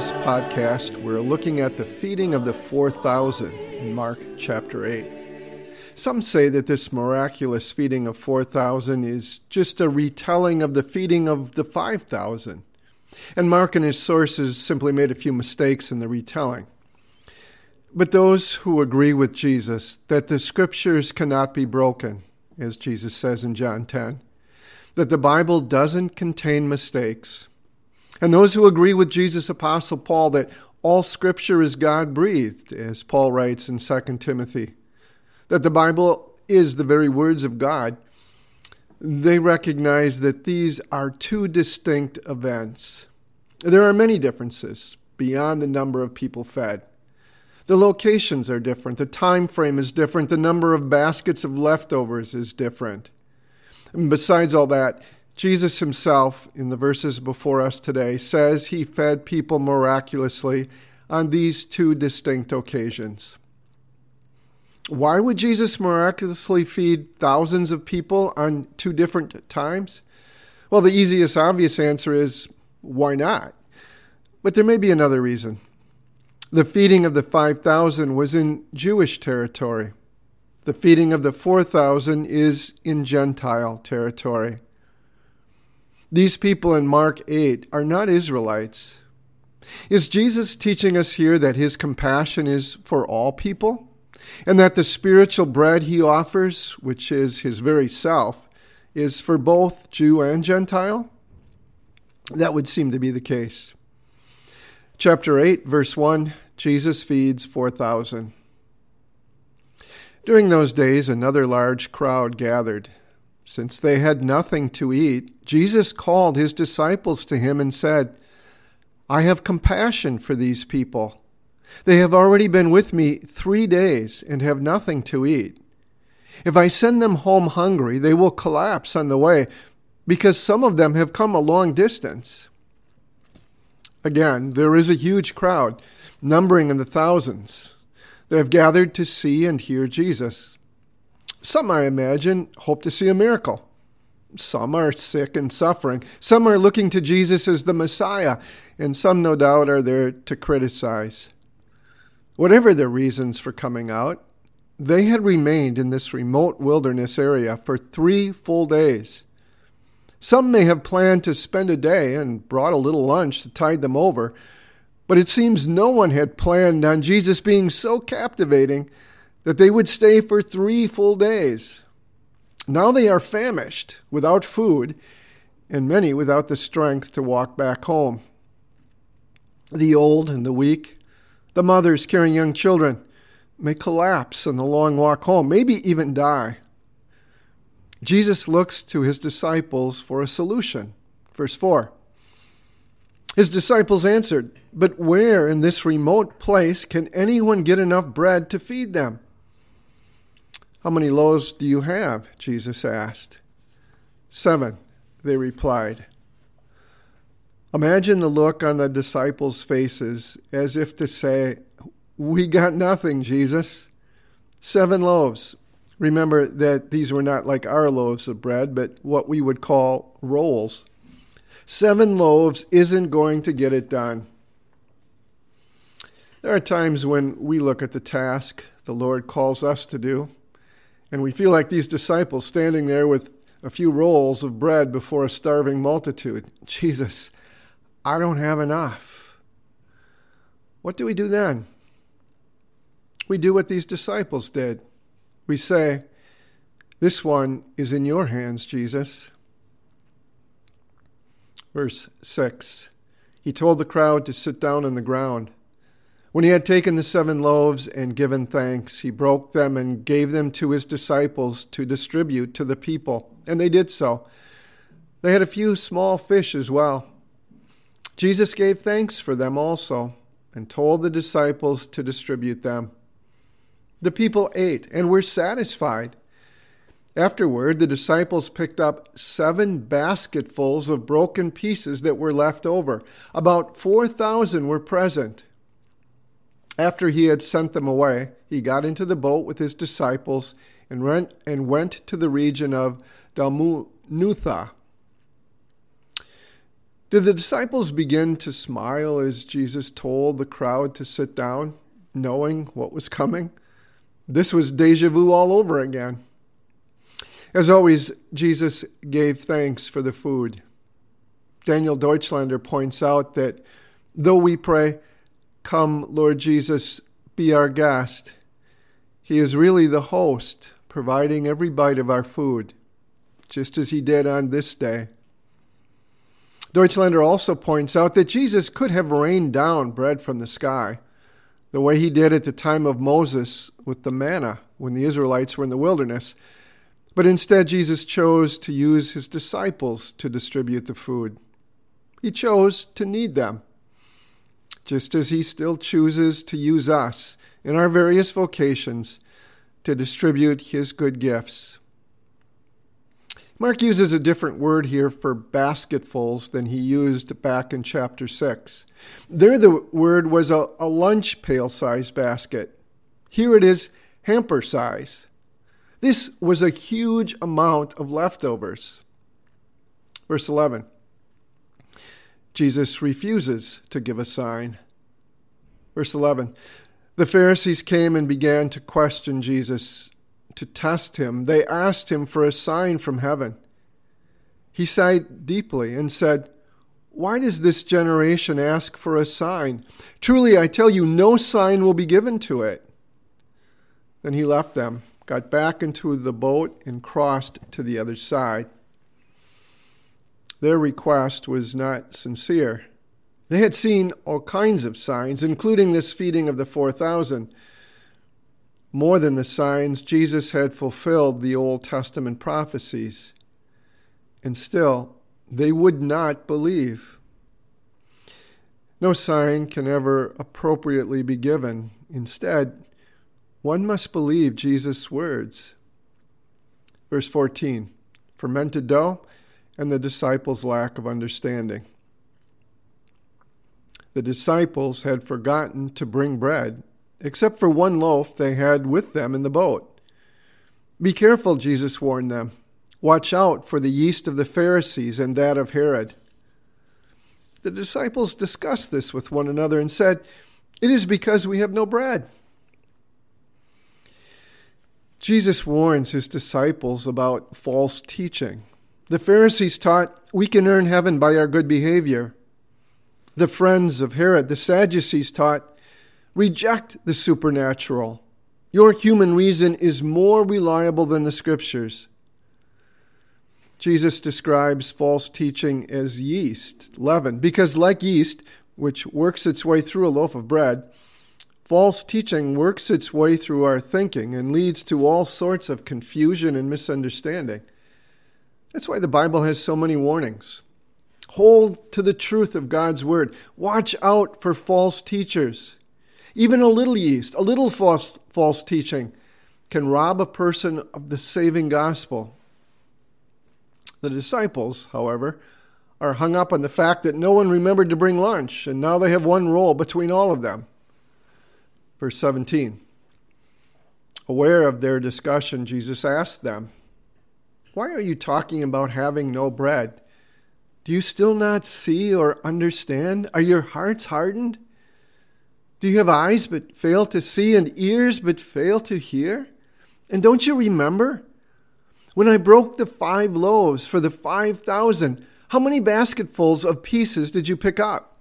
this podcast, we're looking at the feeding of the 4,000 in Mark chapter 8. Some say that this miraculous feeding of 4,000 is just a retelling of the feeding of the 5,000. And Mark and his sources simply made a few mistakes in the retelling. But those who agree with Jesus that the scriptures cannot be broken, as Jesus says in John 10, that the Bible doesn't contain mistakes, and those who agree with Jesus' apostle Paul that all scripture is God breathed, as Paul writes in 2 Timothy, that the Bible is the very words of God, they recognize that these are two distinct events. There are many differences beyond the number of people fed. The locations are different, the time frame is different, the number of baskets of leftovers is different. And besides all that, Jesus himself, in the verses before us today, says he fed people miraculously on these two distinct occasions. Why would Jesus miraculously feed thousands of people on two different times? Well, the easiest, obvious answer is why not? But there may be another reason. The feeding of the 5,000 was in Jewish territory. The feeding of the 4,000 is in Gentile territory. These people in Mark 8 are not Israelites. Is Jesus teaching us here that his compassion is for all people? And that the spiritual bread he offers, which is his very self, is for both Jew and Gentile? That would seem to be the case. Chapter 8, verse 1 Jesus feeds 4,000. During those days, another large crowd gathered. Since they had nothing to eat, Jesus called his disciples to him and said, I have compassion for these people. They have already been with me three days and have nothing to eat. If I send them home hungry, they will collapse on the way, because some of them have come a long distance. Again, there is a huge crowd, numbering in the thousands. They have gathered to see and hear Jesus. Some, I imagine, hope to see a miracle. Some are sick and suffering. Some are looking to Jesus as the Messiah, and some, no doubt, are there to criticize. Whatever their reasons for coming out, they had remained in this remote wilderness area for three full days. Some may have planned to spend a day and brought a little lunch to tide them over, but it seems no one had planned on Jesus being so captivating that they would stay for three full days. Now they are famished, without food, and many without the strength to walk back home. The old and the weak, the mothers carrying young children, may collapse on the long walk home, maybe even die. Jesus looks to his disciples for a solution. Verse 4. His disciples answered, But where in this remote place can anyone get enough bread to feed them? How many loaves do you have? Jesus asked. Seven, they replied. Imagine the look on the disciples' faces as if to say, We got nothing, Jesus. Seven loaves. Remember that these were not like our loaves of bread, but what we would call rolls. Seven loaves isn't going to get it done. There are times when we look at the task the Lord calls us to do and we feel like these disciples standing there with a few rolls of bread before a starving multitude. Jesus, I don't have enough. What do we do then? We do what these disciples did. We say, This one is in your hands, Jesus. Verse 6 He told the crowd to sit down on the ground. When he had taken the seven loaves and given thanks, he broke them and gave them to his disciples to distribute to the people, and they did so. They had a few small fish as well. Jesus gave thanks for them also, and told the disciples to distribute them. The people ate and were satisfied. Afterward, the disciples picked up seven basketfuls of broken pieces that were left over. About 4,000 were present. After he had sent them away, he got into the boat with his disciples and went, to the region of Dalmanutha. Did the disciples begin to smile as Jesus told the crowd to sit down, knowing what was coming? This was deja vu all over again. As always, Jesus gave thanks for the food. Daniel Deutschlander points out that though we pray, Come, Lord Jesus, be our guest, he is really the host, providing every bite of our food, just as he did on this day. Deutschlander also points out that Jesus could have rained down bread from the sky, the way he did at the time of Moses with the manna when the Israelites were in the wilderness. But instead, Jesus chose to use his disciples to distribute the food. He chose to need them, just as he still chooses to use us in our various vocations to distribute his good gifts. Mark uses a different word here for basketfuls than he used back in chapter 6. There, the word was a, a lunch pail size basket. Here it is hamper size. This was a huge amount of leftovers. Verse 11 Jesus refuses to give a sign. Verse 11 The Pharisees came and began to question Jesus to test him, they asked him for a sign from heaven. He sighed deeply and said, Why does this generation ask for a sign? Truly, I tell you, no sign will be given to it. Then he left them, got back into the boat, and crossed to the other side. Their request was not sincere. They had seen all kinds of signs, including this feeding of the 4,000. More than the signs, Jesus had fulfilled the Old Testament prophecies. And still, they would not believe. No sign can ever appropriately be given. Instead, one must believe Jesus' words. Verse 14 fermented dough and the disciples' lack of understanding. The disciples had forgotten to bring bread except for one loaf they had with them in the boat. Be careful, Jesus warned them. Watch out for the yeast of the Pharisees and that of Herod. The disciples discussed this with one another and said, It is because we have no bread. Jesus warns his disciples about false teaching. The Pharisees taught we can earn heaven by our good behavior. The friends of Herod, the Sadducees, taught Reject the supernatural. Your human reason is more reliable than the scriptures. Jesus describes false teaching as yeast, leaven, because like yeast, which works its way through a loaf of bread, false teaching works its way through our thinking and leads to all sorts of confusion and misunderstanding. That's why the Bible has so many warnings. Hold to the truth of God's word. Watch out for false teachers. Even a little yeast, a little false, false teaching, can rob a person of the saving gospel. The disciples, however, are hung up on the fact that no one remembered to bring lunch, and now they have one roll between all of them. Verse 17. Aware of their discussion, Jesus asked them, Why are you talking about having no bread? Do you still not see or understand? Are your hearts hardened? Do you have eyes but fail to see and ears but fail to hear? And don't you remember? When I broke the five loaves for the five thousand, how many basketfuls of pieces did you pick up?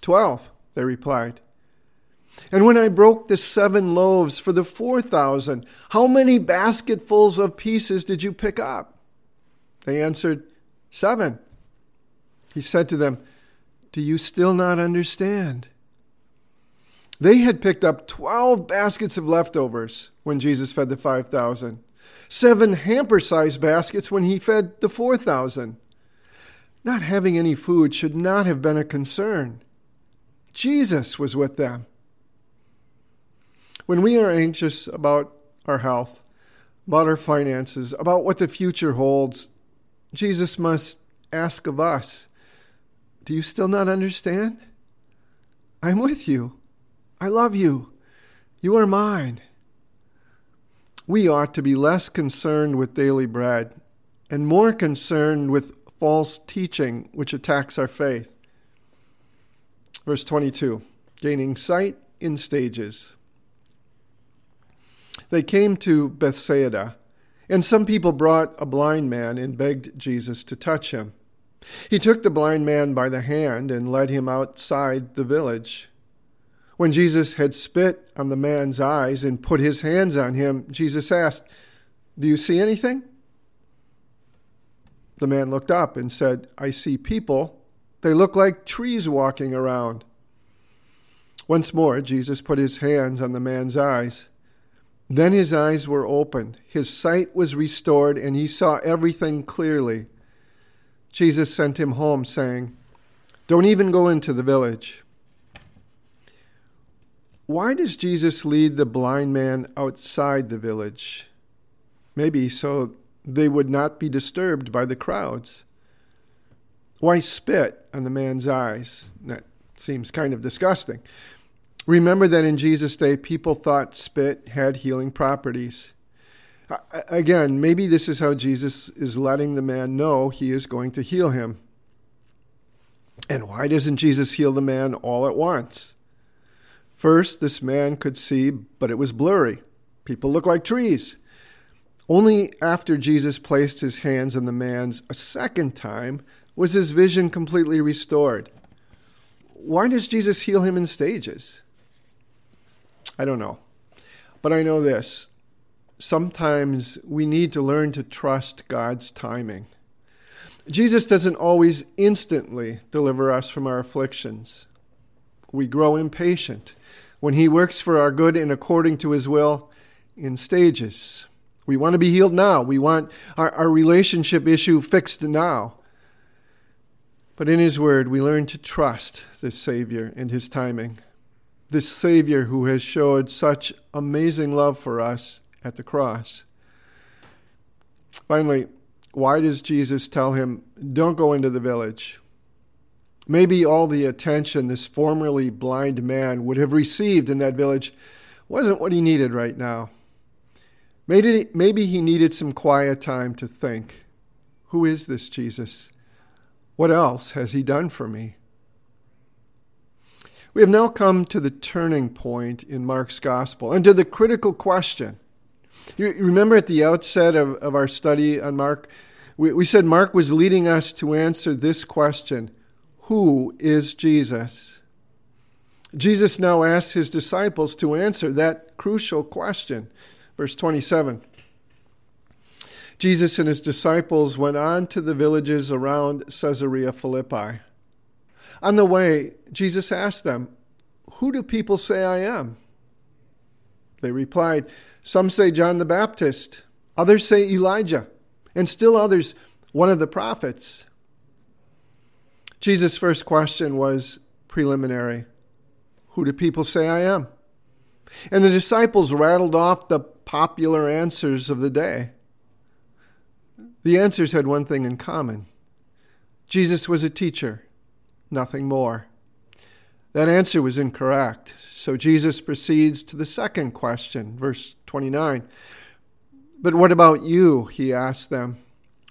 Twelve, they replied. And when I broke the seven loaves for the four thousand, how many basketfuls of pieces did you pick up? They answered, Seven. He said to them, Do you still not understand? They had picked up 12 baskets of leftovers when Jesus fed the 5,000, seven hamper sized baskets when he fed the 4,000. Not having any food should not have been a concern. Jesus was with them. When we are anxious about our health, about our finances, about what the future holds, Jesus must ask of us Do you still not understand? I'm with you. I love you. You are mine. We ought to be less concerned with daily bread and more concerned with false teaching which attacks our faith. Verse 22 Gaining sight in stages. They came to Bethsaida, and some people brought a blind man and begged Jesus to touch him. He took the blind man by the hand and led him outside the village. When Jesus had spit on the man's eyes and put his hands on him, Jesus asked, Do you see anything? The man looked up and said, I see people. They look like trees walking around. Once more, Jesus put his hands on the man's eyes. Then his eyes were opened, his sight was restored, and he saw everything clearly. Jesus sent him home, saying, Don't even go into the village. Why does Jesus lead the blind man outside the village? Maybe so they would not be disturbed by the crowds. Why spit on the man's eyes? That seems kind of disgusting. Remember that in Jesus' day, people thought spit had healing properties. Again, maybe this is how Jesus is letting the man know he is going to heal him. And why doesn't Jesus heal the man all at once? First, this man could see, but it was blurry. People look like trees. Only after Jesus placed his hands on the man's a second time was his vision completely restored. Why does Jesus heal him in stages? I don't know. But I know this sometimes we need to learn to trust God's timing. Jesus doesn't always instantly deliver us from our afflictions. We grow impatient when He works for our good and according to His will in stages. We want to be healed now. We want our, our relationship issue fixed now. But in His Word, we learn to trust this Savior and His timing this Savior who has showed such amazing love for us at the cross. Finally, why does Jesus tell him, Don't go into the village? Maybe all the attention this formerly blind man would have received in that village wasn't what he needed right now. Maybe, maybe he needed some quiet time to think Who is this Jesus? What else has he done for me? We have now come to the turning point in Mark's gospel and to the critical question. You remember at the outset of, of our study on Mark, we, we said Mark was leading us to answer this question Who is Jesus? Jesus now asks his disciples to answer that crucial question. Verse 27. Jesus and his disciples went on to the villages around Caesarea Philippi. On the way, Jesus asked them, Who do people say I am? They replied, Some say John the Baptist, others say Elijah, and still others, one of the prophets. Jesus' first question was preliminary Who do people say I am? And the disciples rattled off the popular answers of the day. The answers had one thing in common Jesus was a teacher nothing more. That answer was incorrect. So Jesus proceeds to the second question, verse 29. But what about you? He asked them.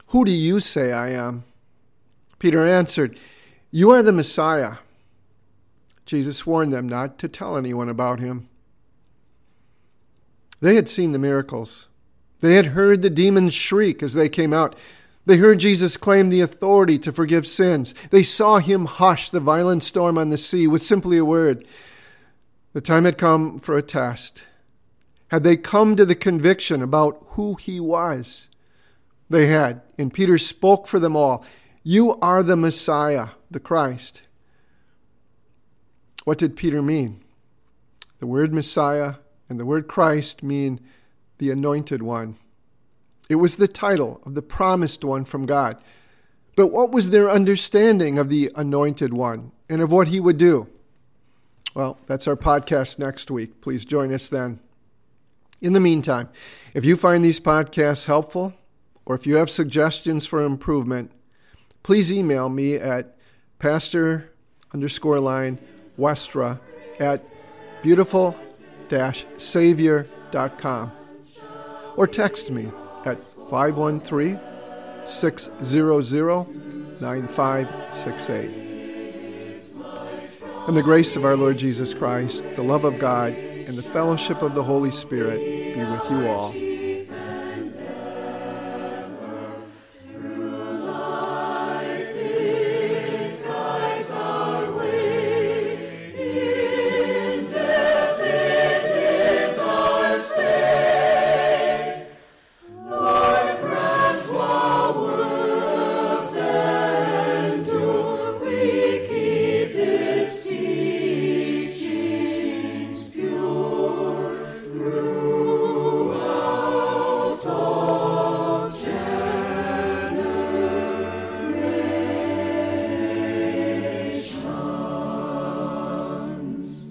Who do you say I am? Peter answered, You are the Messiah. Jesus warned them not to tell anyone about him. They had seen the miracles. They had heard the demons shriek as they came out. They heard Jesus claim the authority to forgive sins. They saw him hush the violent storm on the sea with simply a word. The time had come for a test. Had they come to the conviction about who he was? They had, and Peter spoke for them all. You are the Messiah, the Christ. What did Peter mean? The word Messiah and the word Christ mean the anointed one. It was the title of the promised one from God. But what was their understanding of the anointed one and of what he would do? Well, that's our podcast next week. Please join us then. In the meantime, if you find these podcasts helpful or if you have suggestions for improvement, please email me at pastor underscore line westra at beautiful savior.com or text me at 513 600 9568. And the grace of our Lord Jesus Christ, the love of God, and the fellowship of the Holy Spirit be with you all.